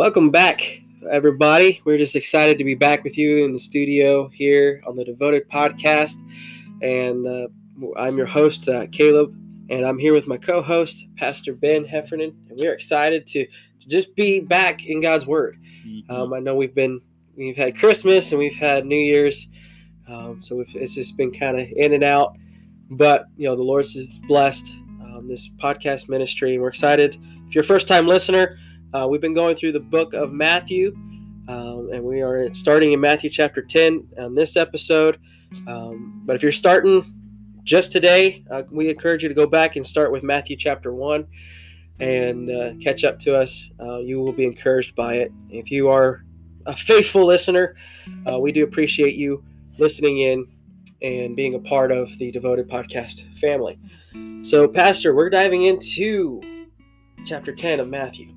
Welcome back, everybody. We're just excited to be back with you in the studio here on the Devoted Podcast. And uh, I'm your host, uh, Caleb, and I'm here with my co host, Pastor Ben Heffernan. And we are excited to, to just be back in God's Word. Mm-hmm. Um, I know we've been, we've had Christmas and we've had New Year's. Um, so it's just been kind of in and out. But, you know, the Lord's just blessed um, this podcast ministry. And we're excited. If you're a first time listener, uh, we've been going through the book of Matthew, um, and we are starting in Matthew chapter 10 on this episode. Um, but if you're starting just today, uh, we encourage you to go back and start with Matthew chapter 1 and uh, catch up to us. Uh, you will be encouraged by it. If you are a faithful listener, uh, we do appreciate you listening in and being a part of the Devoted Podcast family. So, Pastor, we're diving into chapter 10 of Matthew.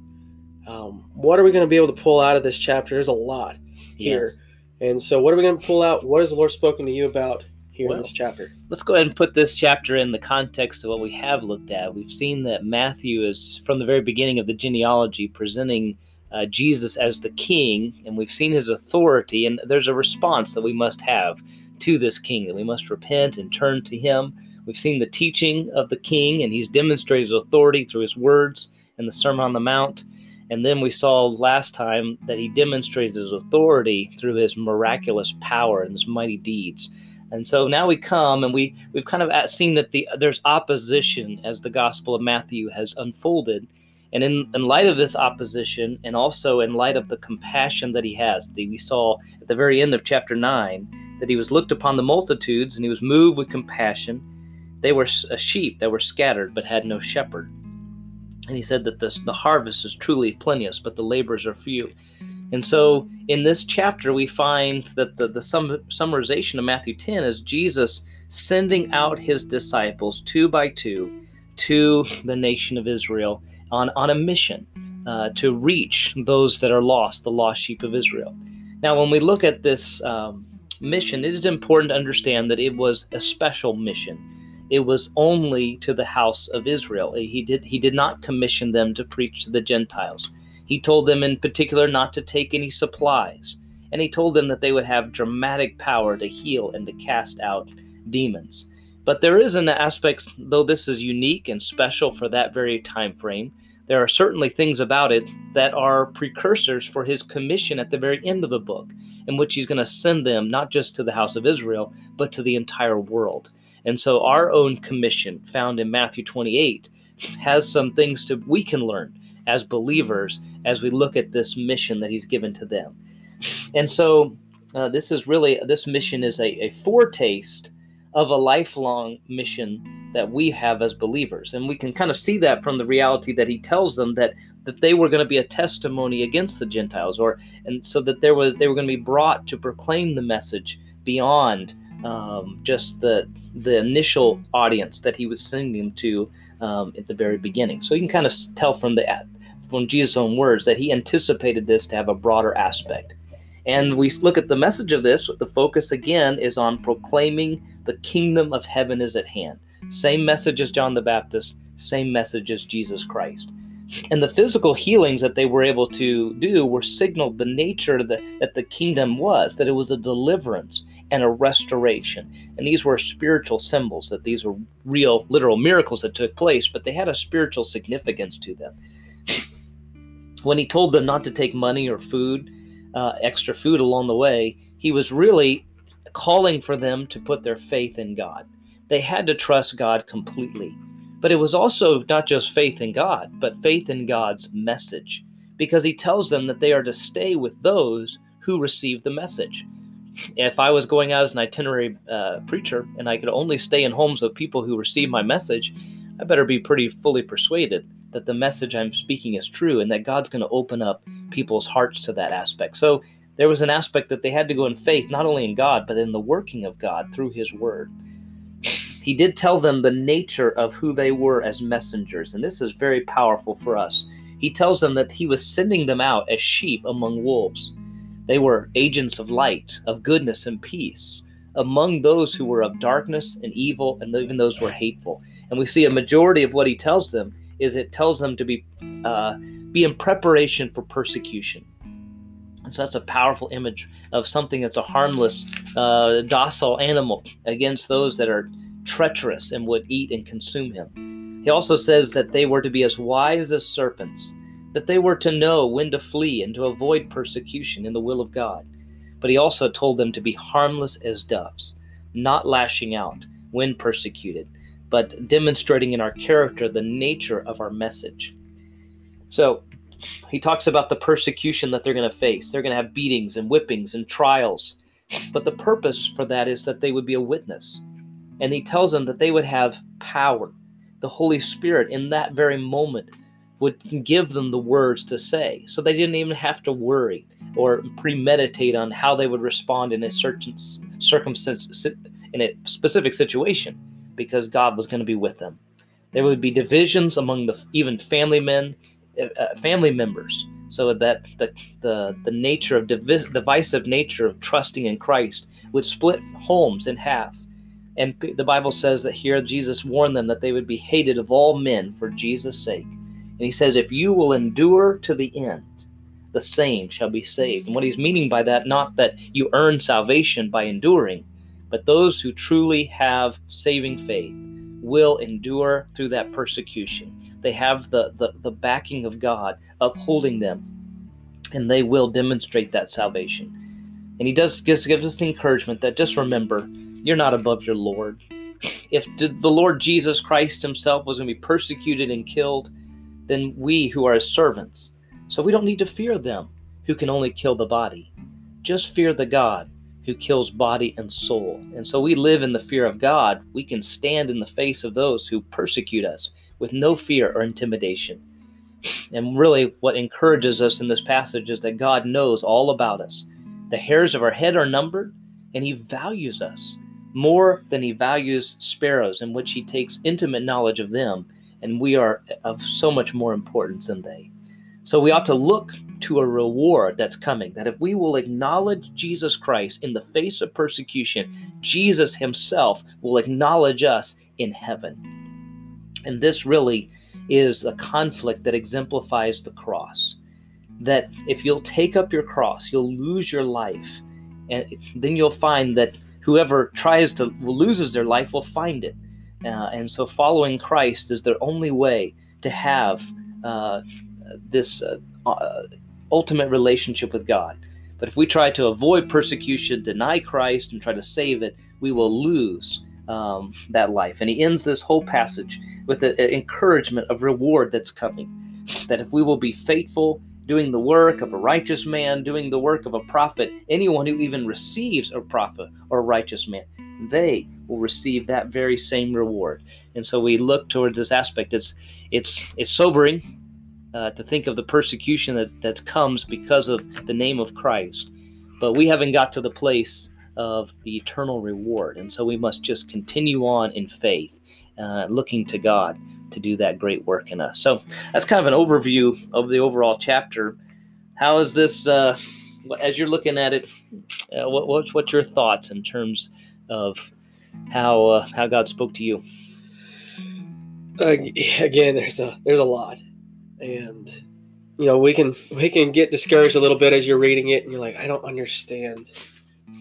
Um, what are we going to be able to pull out of this chapter? There's a lot here. Yes. And so, what are we going to pull out? What has the Lord spoken to you about here Well, in this chapter? Let's go ahead and put this chapter in the context of what we have looked at. We've seen that Matthew is, from the very beginning of the genealogy, presenting uh, Jesus as the king, and we've seen his authority, and there's a response that we must have to this king, that we must repent and turn to him. We've seen the teaching of the king, and he's demonstrated his authority through his words in the Sermon on the Mount. And then we saw last time that he demonstrated his authority through his miraculous power and his mighty deeds. And so now we come and we we've kind of seen that the there's opposition as the Gospel of Matthew has unfolded. And in, in light of this opposition, and also in light of the compassion that he has, the, we saw at the very end of chapter 9 that he was looked upon the multitudes and he was moved with compassion. They were a sheep that were scattered but had no shepherd. And he said that the, the harvest is truly plenteous, but the laborers are few. And so in this chapter, we find that the, the sum, summarization of Matthew 10 is Jesus sending out his disciples two by two to the nation of Israel on, on a mission uh, to reach those that are lost, the lost sheep of Israel. Now, when we look at this um, mission, it is important to understand that it was a special mission it was only to the house of Israel. He did he did not commission them to preach to the Gentiles. He told them in particular not to take any supplies, and he told them that they would have dramatic power to heal and to cast out demons. But there is an aspect, though this is unique and special for that very time frame, there are certainly things about it that are precursors for his commission at the very end of the book, in which he's going to send them not just to the house of Israel, but to the entire world. And so our own commission found in Matthew 28 has some things to we can learn as believers as we look at this mission that he's given to them. And so uh, this is really this mission is a, a foretaste of a lifelong mission that we have as believers. And we can kind of see that from the reality that he tells them that that they were going to be a testimony against the Gentiles or and so that there was they were going to be brought to proclaim the message beyond um, just the the initial audience that he was sending to um, at the very beginning. So you can kind of tell from the from Jesus' own words that he anticipated this to have a broader aspect. And we look at the message of this. The focus again is on proclaiming the kingdom of heaven is at hand. Same message as John the Baptist. Same message as Jesus Christ. And the physical healings that they were able to do were signaled the nature that, that the kingdom was, that it was a deliverance and a restoration. And these were spiritual symbols, that these were real, literal miracles that took place, but they had a spiritual significance to them. When he told them not to take money or food, uh, extra food along the way, he was really calling for them to put their faith in God. They had to trust God completely. But it was also not just faith in God, but faith in God's message, because he tells them that they are to stay with those who receive the message. If I was going out as an itinerary uh, preacher and I could only stay in homes of people who receive my message, I better be pretty fully persuaded that the message I'm speaking is true and that God's going to open up people's hearts to that aspect. So there was an aspect that they had to go in faith, not only in God, but in the working of God through His Word. He did tell them the nature of who they were as messengers, and this is very powerful for us. He tells them that He was sending them out as sheep among wolves. They were agents of light, of goodness and peace, among those who were of darkness and evil, and even those who were hateful. And we see a majority of what He tells them is it tells them to be uh, be in preparation for persecution. So that's a powerful image of something that's a harmless, uh, docile animal against those that are treacherous and would eat and consume him. He also says that they were to be as wise as serpents, that they were to know when to flee and to avoid persecution in the will of God. But he also told them to be harmless as doves, not lashing out when persecuted, but demonstrating in our character the nature of our message. So he talks about the persecution that they're going to face. They're going to have beatings and whippings and trials. But the purpose for that is that they would be a witness. And he tells them that they would have power. The Holy Spirit in that very moment would give them the words to say. So they didn't even have to worry or premeditate on how they would respond in a certain circumstance in a specific situation because God was going to be with them. There would be divisions among the even family men, uh, uh family members, so that the the, the nature of divis- divisive nature of trusting in Christ would split homes in half. And the Bible says that here Jesus warned them that they would be hated of all men for Jesus' sake. And he says, If you will endure to the end, the same shall be saved. And what he's meaning by that, not that you earn salvation by enduring, but those who truly have saving faith will endure through that persecution. They have the, the, the backing of God upholding them, and they will demonstrate that salvation. And he does gives, gives us the encouragement that just remember, you're not above your Lord. If the Lord Jesus Christ himself was going to be persecuted and killed, then we who are his servants. So we don't need to fear them who can only kill the body. Just fear the God who kills body and soul. And so we live in the fear of God. We can stand in the face of those who persecute us with no fear or intimidation. And really, what encourages us in this passage is that God knows all about us. The hairs of our head are numbered, and He values us more than He values sparrows, in which He takes intimate knowledge of them and we are of so much more importance than they. So we ought to look to a reward that's coming. That if we will acknowledge Jesus Christ in the face of persecution, Jesus himself will acknowledge us in heaven. And this really is a conflict that exemplifies the cross. That if you'll take up your cross, you'll lose your life. And then you'll find that whoever tries to loses their life will find it. Uh, and so following Christ is the only way to have uh, this uh, uh, ultimate relationship with God. But if we try to avoid persecution, deny Christ, and try to save it, we will lose um, that life. And he ends this whole passage with an encouragement of reward that's coming. That if we will be faithful, doing the work of a righteous man, doing the work of a prophet, anyone who even receives a prophet or a righteous man, they will receive that very same reward. And so we look towards this aspect. It's it's it's sobering uh, to think of the persecution that that comes because of the name of Christ, but we haven't got to the place of the eternal reward, and so we must just continue on in faith, uh, looking to God to do that great work in us. So that's kind of an overview of the overall chapter. How is this? Uh, as you're looking at it, uh, what, what's what's your thoughts in terms of how uh, how God spoke to you? Uh, again, there's a there's a lot, and you know we can we can get discouraged a little bit as you're reading it, and you're like, I don't understand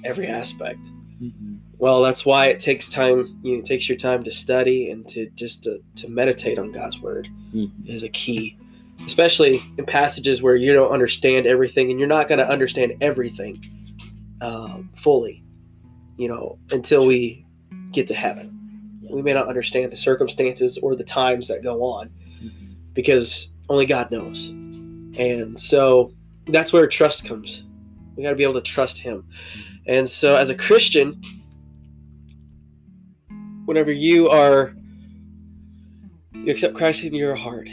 every aspect. Mm-hmm. Well, that's why it takes time. You know, it takes your time to study and to just to, to meditate on God's word mm-hmm. is a key, especially in passages where you don't understand everything, and you're not going to understand everything uh, fully you know, until we get to heaven. We may not understand the circumstances or the times that go on mm-hmm. because only God knows. And so that's where trust comes. We got to be able to trust Him. And so, as a Christian, whenever you are you accept Christ in your heart,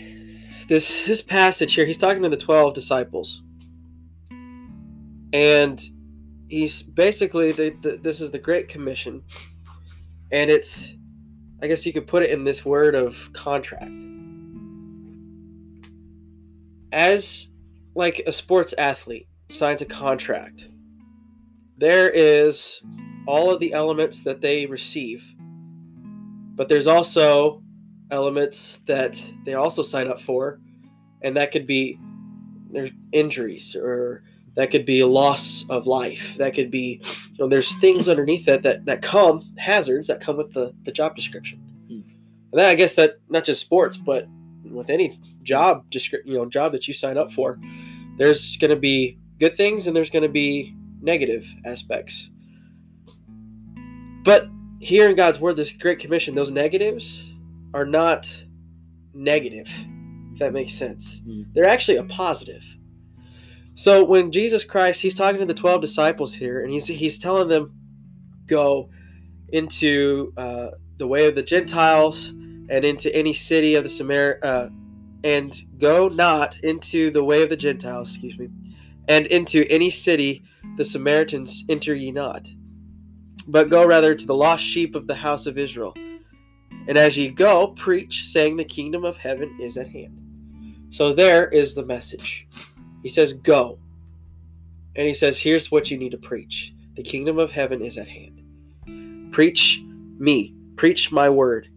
this this passage here, he's talking to the twelve disciples, and he's basically the, the, this is the Great Commission, and it's I guess you could put it in this word of contract. As like a sports athlete signs a contract, there is all of the elements that they receive, but there's also elements that they also sign up for, and that could be there's injuries or that could be a loss of life that could be you know there's things underneath that that, that come hazards that come with the, the job description Hmm. and then i guess that not just sports but with any job description you know job that you sign up for there's going to be good things and there's going to be negative aspects. But here in god's word this great commission those negatives are not negative if that makes sense. Hmm. they're actually a positive. So when Jesus Christ, he's talking to the 12 disciples here, and he's, he's telling them, go into uh, the way of the Gentiles and into any city of the Samar, uh, and go not into the way of the Gentiles, excuse me, and into any city the Samaritans enter ye not, but go rather to the lost sheep of the house of Israel. And as ye go, preach, saying the kingdom of heaven is at hand. So there is the message. He says, Go. And he says, Here's what you need to preach the kingdom of heaven is at hand. Preach me, preach my word.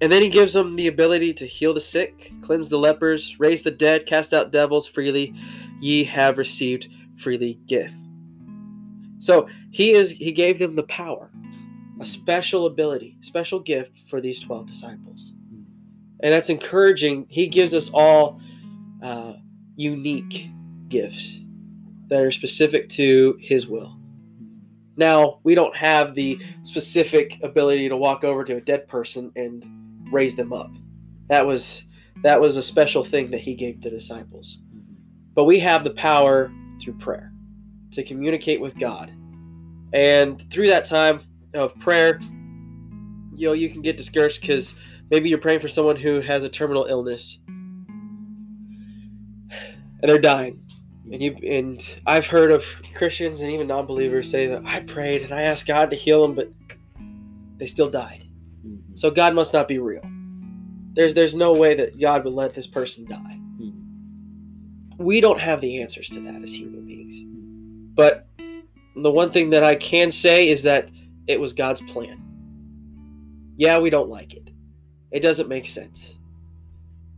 And then he gives them the ability to heal the sick, cleanse the lepers, raise the dead, cast out devils freely. Ye have received freely gift. So he is he gave them the power, a special ability, special gift for these 12 disciples. And that's encouraging. He gives us all uh, unique gifts that are specific to his will. Now, we don't have the specific ability to walk over to a dead person and raise them up. That was that was a special thing that he gave the disciples. But we have the power through prayer to communicate with God. And through that time of prayer, you know, you can get discouraged because maybe you're praying for someone who has a terminal illness and they're dying. And you and I've heard of Christians and even non-believers say that I prayed and I asked God to heal them, but they still died. Mhm. So God must not be real. There's there's no way that God would let this person die. We don't have the answers to that as human beings. But the one thing that I can say is that it was God's plan. Yeah, we don't like it. It doesn't make sense.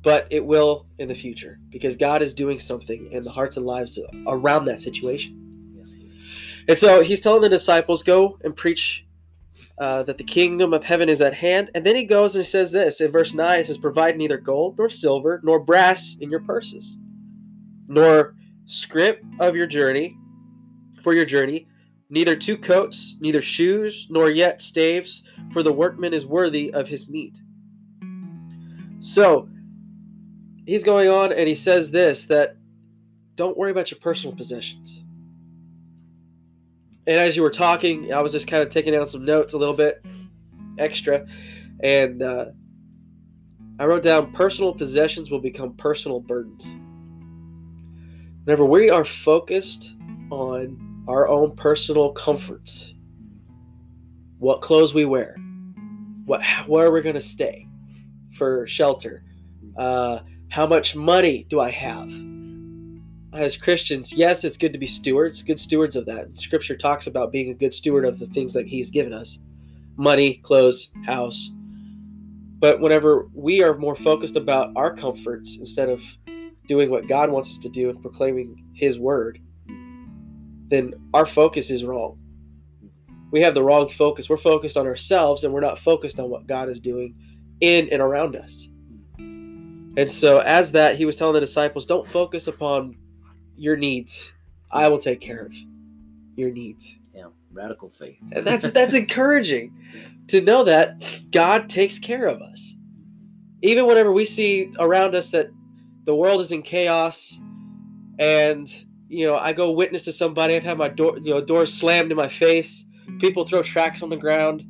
But it will in the future because God is doing something in the hearts and lives around that situation. Yes, he is. And so he's telling the disciples, go and preach uh, that the kingdom of heaven is at hand. And then he goes and says this in verse 9 it says, Provide neither gold nor silver nor brass in your purses, nor scrip of your journey for your journey, neither two coats, neither shoes, nor yet staves, for the workman is worthy of his meat. So he's going on and he says this that don't worry about your personal possessions. And as you were talking, I was just kind of taking down some notes a little bit extra. And uh, I wrote down personal possessions will become personal burdens. Whenever we are focused on our own personal comforts, what clothes we wear, what where going to stay for shelter, uh, how much money do I have? As Christians, yes, it's good to be stewards, good stewards of that. Scripture talks about being a good steward of the things that He's given us money, clothes, house. But whenever we are more focused about our comforts instead of doing what God wants us to do and proclaiming His word, then our focus is wrong. We have the wrong focus. We're focused on ourselves and we're not focused on what God is doing in and around us. And so, as that, he was telling the disciples, don't focus upon your needs. I will take care of your needs. Yeah, radical faith. And that's that's encouraging to know that God takes care of us. Even whenever we see around us that the world is in chaos and you know, I go witness to somebody, I've had my door you know, doors slammed in my face, people throw tracks on the ground,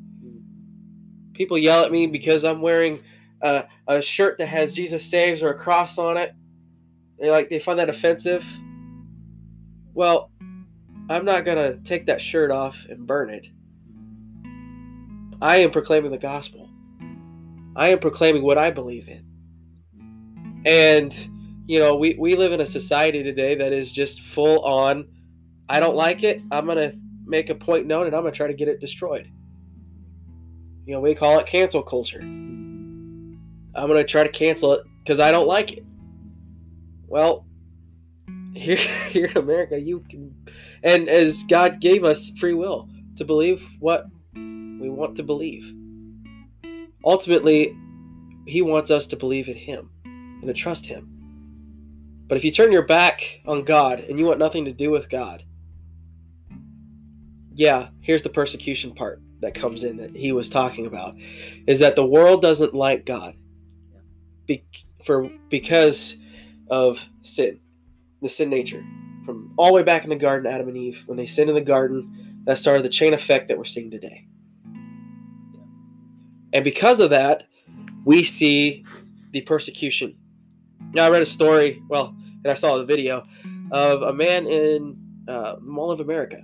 people yell at me because I'm wearing a, a shirt that has Jesus saves or a cross on it. They like they find that offensive. Well, I'm not gonna take that shirt off and burn it. I am proclaiming the gospel. I am proclaiming what I believe in. And you know, we, we live in a society today that is just full on I don't like it, I'm gonna make a point known and I'm gonna try to get it destroyed. You know, we call it cancel culture. I'm going to try to cancel it because I don't like it. Well, here, here in America, you can, and as God gave us free will to believe what we want to believe. Ultimately, He wants us to believe in Him and to trust Him. But if you turn your back on God and you want nothing to do with God, yeah, here's the persecution part that comes in that he was talking about is that the world doesn't like God be, for because of sin, the sin nature. From all the way back in the garden, Adam and Eve, when they sinned in the garden, that started the chain effect that we're seeing today. And because of that, we see the persecution. Now, I read a story, well, and I saw the video of a man in uh, Mall of America.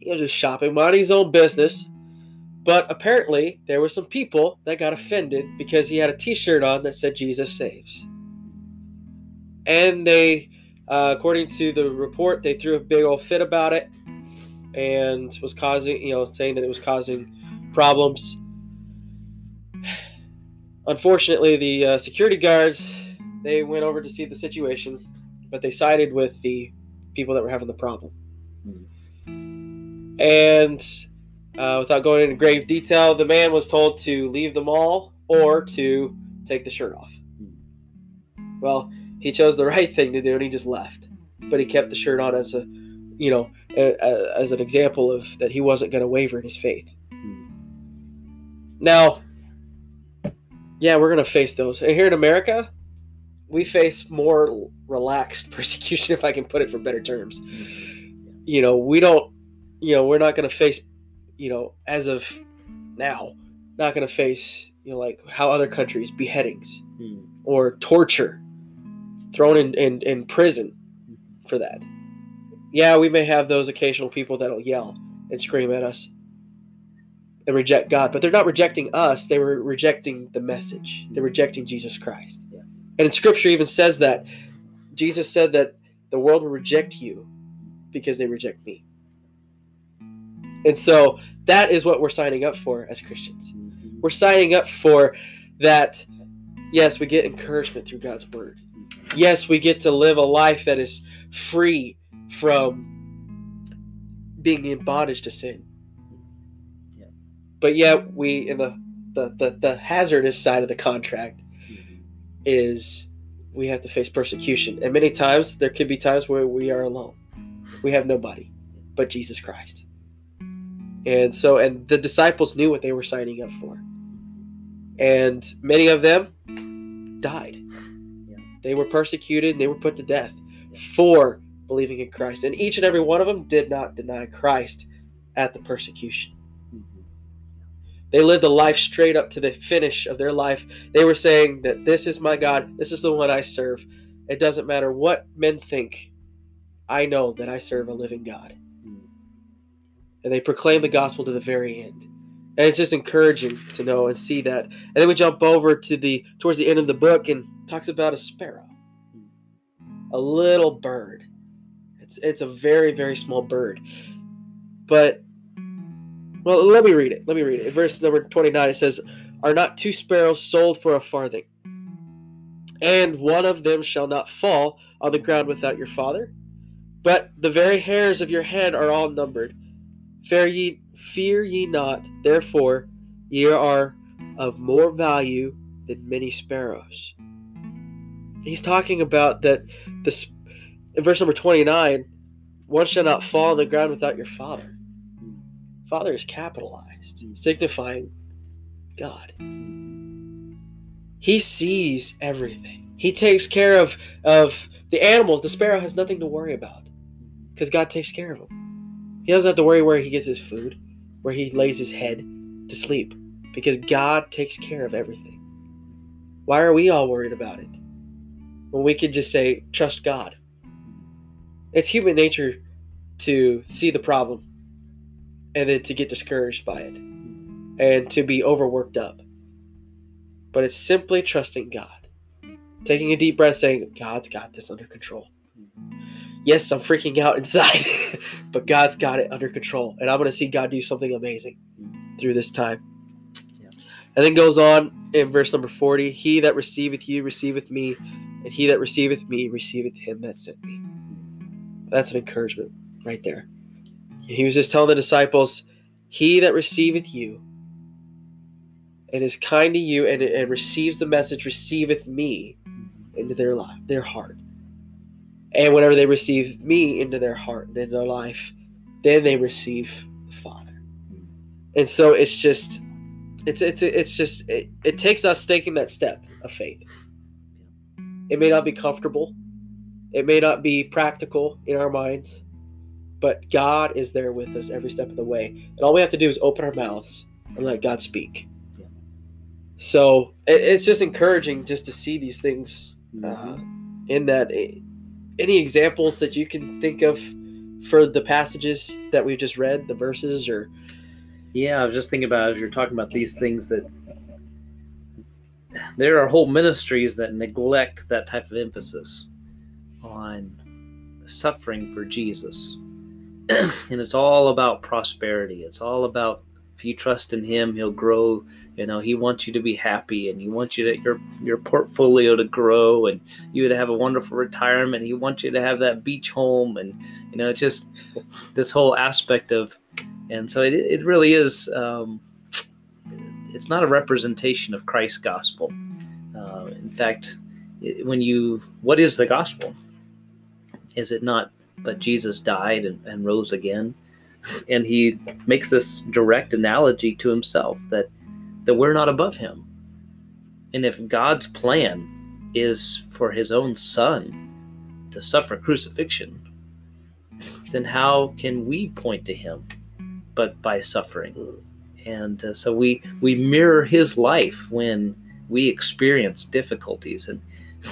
He was just shopping, minding his own business. But apparently, there were some people that got offended because he had a t shirt on that said Jesus saves. And they, uh, according to the report, they threw a big old fit about it and was causing, you know, saying that it was causing problems. Unfortunately, the uh, security guards they went over to see the situation, but they sided with the people that were having the problem. And uh, without going into grave detail, the man was told to leave the mall or to take the shirt off. Well, he chose the right thing to do and he just left. But he kept the shirt on as a, you know, a, a, as an example of that he wasn't going to waver in his faith. Now, yeah, we're going to face those. And here in America, we face more relaxed persecution, if I can put it for better terms. You know, we don't, you know, we're not going to face, you know, as of now, not going to face, you know, like how other countries beheadings Hmm. or torture, thrown in, in, in prison for that. Yeah, we may have those occasional people that'll yell and scream at us and reject God, but they're not rejecting us. They were rejecting the message. They're rejecting Jesus Christ. Yeah. And in Scripture even says that Jesus said that the world will reject you because they reject me. And so that is what we're signing up for as Christians. Mm-hmm. We're signing up for that. Yes, we get encouragement through God's word. Yes, we get to live a life that is free from being in bondage to sin. Yeah. But yet we in the the, the, the hazardous side of the contract is we have to face persecution. And many times there could be times where we are alone. We have nobody but Jesus Christ. And so and the disciples knew what they were signing up for. And many of them died. They were persecuted and they were put to death for believing in Christ. And each and every one of them did not deny Christ at the persecution. Mm-hmm. They lived a life straight up to the finish of their life. They were saying that this is my God, this is the one I serve. It doesn't matter what men think. I know that I serve a living God. Mm. And they proclaimed the gospel to the very end. And it's just encouraging to know and see that. And then we jump over to the towards the end of the book and talks about a sparrow. A little bird. It's it's a very, very small bird. But well, let me read it. Let me read it. Verse number 29, it says, Are not two sparrows sold for a farthing? And one of them shall not fall on the ground without your father? But the very hairs of your head are all numbered. Fear ye, fear ye not, therefore ye are of more value than many sparrows. He's talking about that this in verse number 29, one shall not fall on the ground without your father. Father is capitalized, signifying God. He sees everything. He takes care of, of the animals. The sparrow has nothing to worry about because God takes care of him. He doesn't have to worry where he gets his food, where he lays his head to sleep because God takes care of everything. Why are we all worried about it? When we could just say, trust God. It's human nature to see the problem and then to get discouraged by it and to be overworked up. But it's simply trusting God. Taking a deep breath, saying, God's got this under control. Yes, I'm freaking out inside, but God's got it under control. And I'm going to see God do something amazing through this time. Yeah. And then goes on in verse number 40 He that receiveth you receiveth me, and he that receiveth me receiveth him that sent me. That's an encouragement right there. He was just telling the disciples, He that receiveth you and is kind to you and, and receives the message receiveth me into their life, their heart. And whenever they receive me into their heart and into their life, then they receive the Father. And so it's just, it's it's it's just it, it takes us taking that step of faith. It may not be comfortable, it may not be practical in our minds, but God is there with us every step of the way. And all we have to do is open our mouths and let God speak. Yeah. So it, it's just encouraging just to see these things uh, in that. Any examples that you can think of for the passages that we just read, the verses, or Yeah, I was just thinking about as you're talking about these things that there are whole ministries that neglect that type of emphasis on suffering for Jesus. and it's all about prosperity. It's all about if you trust in him, he'll grow. You know, he wants you to be happy and he wants you to your your portfolio to grow and you to have a wonderful retirement. He wants you to have that beach home and you know, just this whole aspect of and so it, it really is um, it's not a representation of Christ's gospel. Uh, in fact, when you what is the gospel? Is it not but Jesus died and, and rose again? And he makes this direct analogy to himself that that we're not above him. And if God's plan is for his own son to suffer crucifixion, then how can we point to him but by suffering? And uh, so we we mirror his life when we experience difficulties. And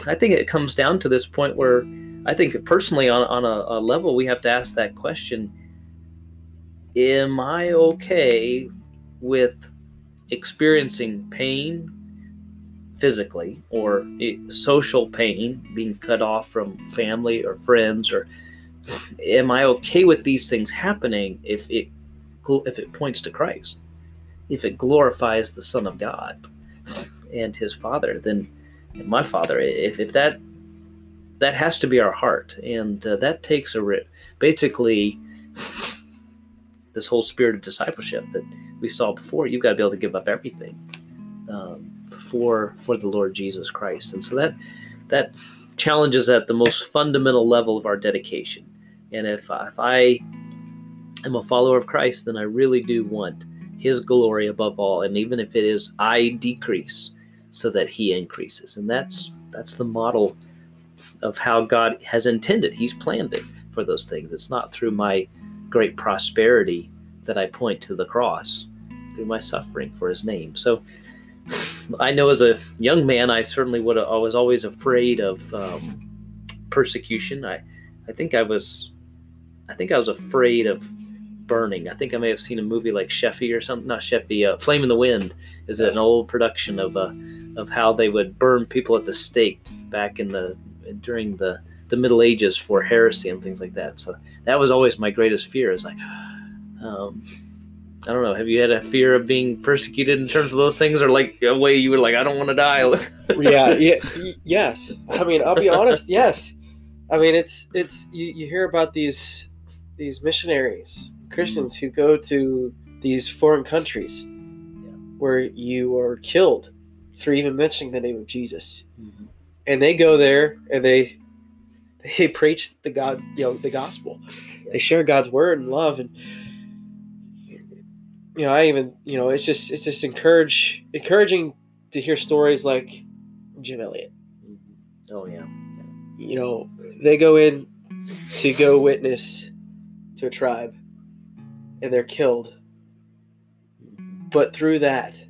I think it comes down to this point where I think personally on, on a, a level we have to ask that question am I okay with experiencing pain physically or social pain, being cut off from family or friends, or am I okay with these things happening if it if it points to Christ, if it glorifies the Son of God and His Father, then my Father, if if that that has to be our heart, and uh, that takes a basically this whole spirit of discipleship that we saw before. You've got to be able to give up everything um, for for the Lord Jesus Christ, and so that that challenges at the most fundamental level of our dedication. And if if I am a follower of Christ, then I really do want His glory above all, and even if it is I decrease, so that He increases, and that's that's the model of how God has intended. He's planned it for those things. It's not through my great prosperity that I point to the cross through my suffering for his name. So I know as a young man, I certainly would I was always afraid of um, persecution. I, I think I was, I think I was afraid of burning. I think I may have seen a movie like Sheffey or something. Not Sheffey. Uh, Flame in the Wind is an old production of uh, of how they would burn people at the stake back in the during the the Middle Ages for heresy and things like that. So that was always my greatest fear. Is like, um, I don't know. Have you had a fear of being persecuted in terms of those things, or like a way you were like, I don't want to die? yeah, yeah, yes. I mean, I'll be honest. Yes, I mean it's it's you, you hear about these these missionaries, Christians who go to these foreign countries Yeah. where you are killed for even mentioning the name of Jesus, Mhm. and they go there and they they preach the God, you know, the gospel. They share God's word and love, and you know, I even, you know, it's just it's just encourage encouraging to hear stories like Jim Elliot. Mm-hmm. Oh yeah. You know, they go in to go witness to a tribe, and they're killed. Mm-hmm. But through that,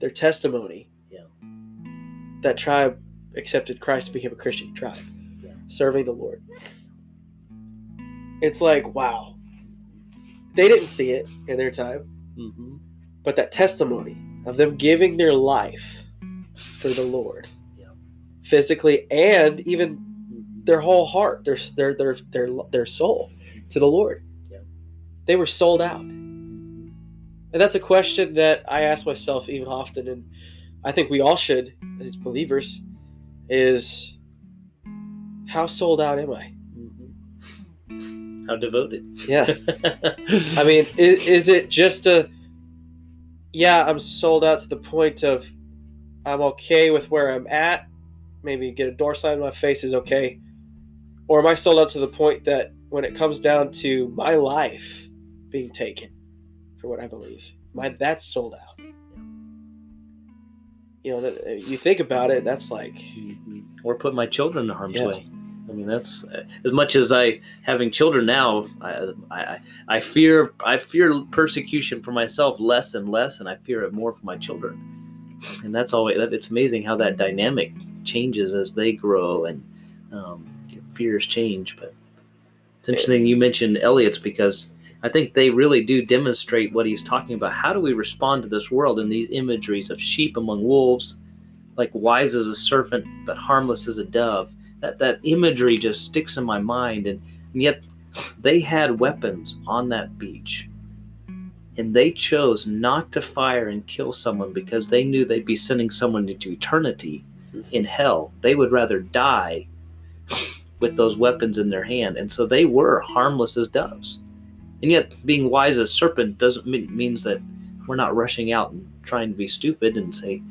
their testimony, Yeah. that tribe accepted Christ, became a Christian tribe. Serving the Lord. It's like, wow. They didn't see it in their time, Mm-hmm. but that testimony of them giving their life for the Lord, Yeah. physically and even their whole heart, their their their their their soul to the Lord. Yeah. They were sold out. And that's a question that I ask myself even often and I think we all should as believers is how sold out am I? How devoted. Yeah. I mean, is, is it just a, yeah, I'm sold out to the point of I'm okay with where I'm at. Maybe get a door sign in my face is okay. Or am I sold out to the point that when it comes down to my life being taken for what I believe, my that's sold out. You know, that, you think about it, that's like, or put my children in harm's Yeah. way. I mean, that's as much as I having children now. I, I I fear I fear persecution for myself less and less, and I fear it more for my children. And that's always that- it's amazing how that dynamic changes as they grow and um, fears change. But it's interesting you mentioned Elliot's because I think they really do demonstrate what he's talking about. How do we respond to this world in these imageries of sheep among wolves, like wise as a serpent but harmless as a dove? That that imagery just sticks in my mind, and, and yet they had weapons on that beach, and they chose not to fire and kill someone because they knew they'd be sending someone into eternity in hell. They would rather die with those weapons in their hand, and so they were harmless as doves. And yet, being wise as serpent doesn't mean means that we're not rushing out and trying to be stupid and say,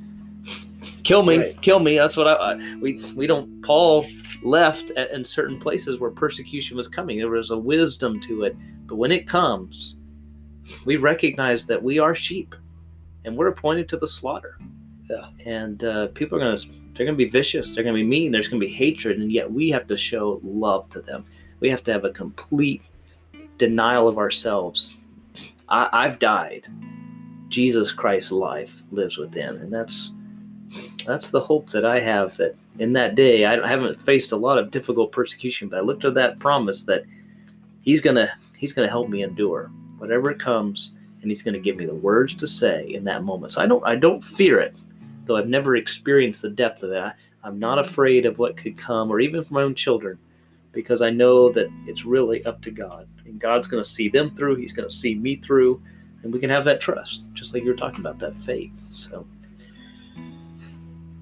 "Kill me, Right. kill me." That's what I, I we we don't. Paul left at, in certain places where persecution was coming. There was a wisdom to it, but when it comes, we recognize that we are sheep, and we're appointed to the slaughter. Yeah. And uh, people are gonna they're gonna be vicious. They're gonna be mean. There's gonna be hatred, and yet we have to show love to them. We have to have a complete denial of ourselves. I, I've died. Jesus Christ's life lives within, and that's that's the hope that I have. That in that day, I haven't faced a lot of difficult persecution, but I looked at that promise that He's gonna He's gonna help me endure whatever it comes, and He's gonna give me the words to say in that moment. So I don't I don't fear it, though I've never experienced the depth of it. I'm not afraid of what could come, or even for my own children, because I know that it's really up to God, and God's gonna see them through. He's gonna see me through and we can have that trust, just like you were talking about that faith. So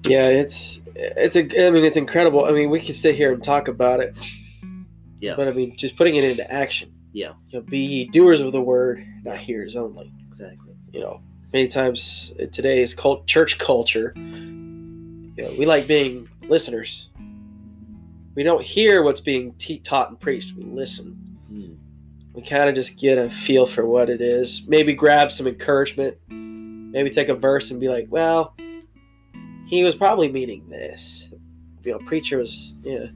yeah, it's, it's a, I mean, it's incredible. I mean, we can sit here and talk about it. Yeah. But I mean, just putting it into action. Yeah. You know, be ye doers of the word, not hearers only. exactly, you know, many times in today's cult, church culture, you know, we like being listeners. We don't hear what's being te- taught and preached. We listen. Hmm. We kind of just get a feel for what it is. Maybe grab some encouragement. Maybe take a verse and be like, "Well, he was probably meaning this." You know, preacher was, yeah.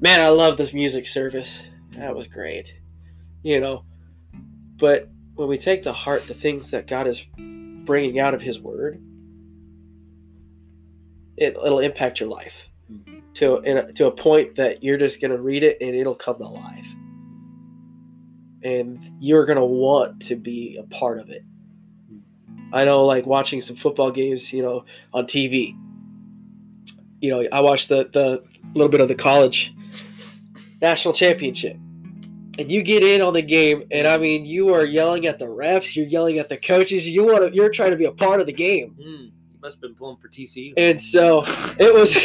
Man, I love the music service. That was great. You know, but when we take to heart the things that God is bringing out of His Word, it, it'll impact your life to a, to a point that you're just gonna read it and it'll come to life, and you're gonna want to be a part of it. I know, like watching some football games, you know, on TV. You know, I watched the the little bit of the college national championship and you get in on the game and i mean you are yelling at the refs you're yelling at the coaches you want to you're trying to be a part of the game Hmm. You must have been pulling for TCU. and so it was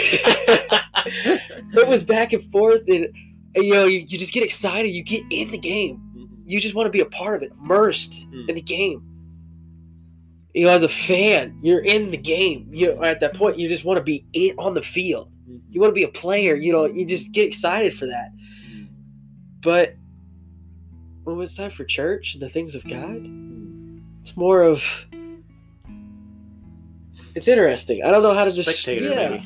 it was back and forth and, and, you know you, you just get excited you get in the game Mhm. you just want to be a part of it immersed Hmm. in the game you know as a fan you're in the game. You at that point you just want to be in on the field. Mhm. you want to be a player you know you just get excited for that. Hmm. but when it's time for church and the things of god? Hmm. it's more of it's interesting. I don't know how to just Spectator, yeah. maybe.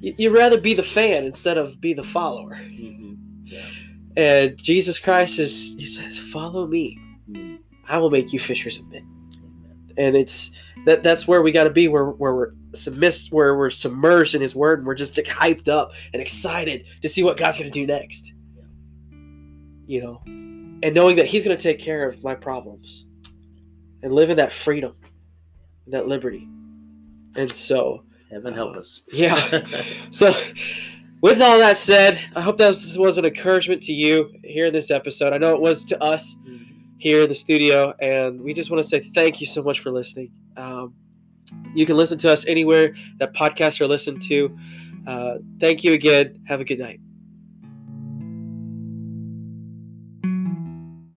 You- you'd rather be the fan instead of be the follower. Mhm. and jesus christ is he says follow me. I will make you fishers of men and it's that that's where we got to be where, where we're submiss where we're submerged in his word and we're just like, hyped up and excited to see what god's going to do next. You know? And knowing that he's going to take care of my problems and live in that freedom that liberty. And so Heaven help us. Uh, yeah. So with all that said i hope that was, was an encouragement to you here in this episode. I know it was to us here in the studio, and we just want to say thank you so much for listening. Um, you can listen to us anywhere that podcasts are listened to. Uh, thank you again. Have a good night.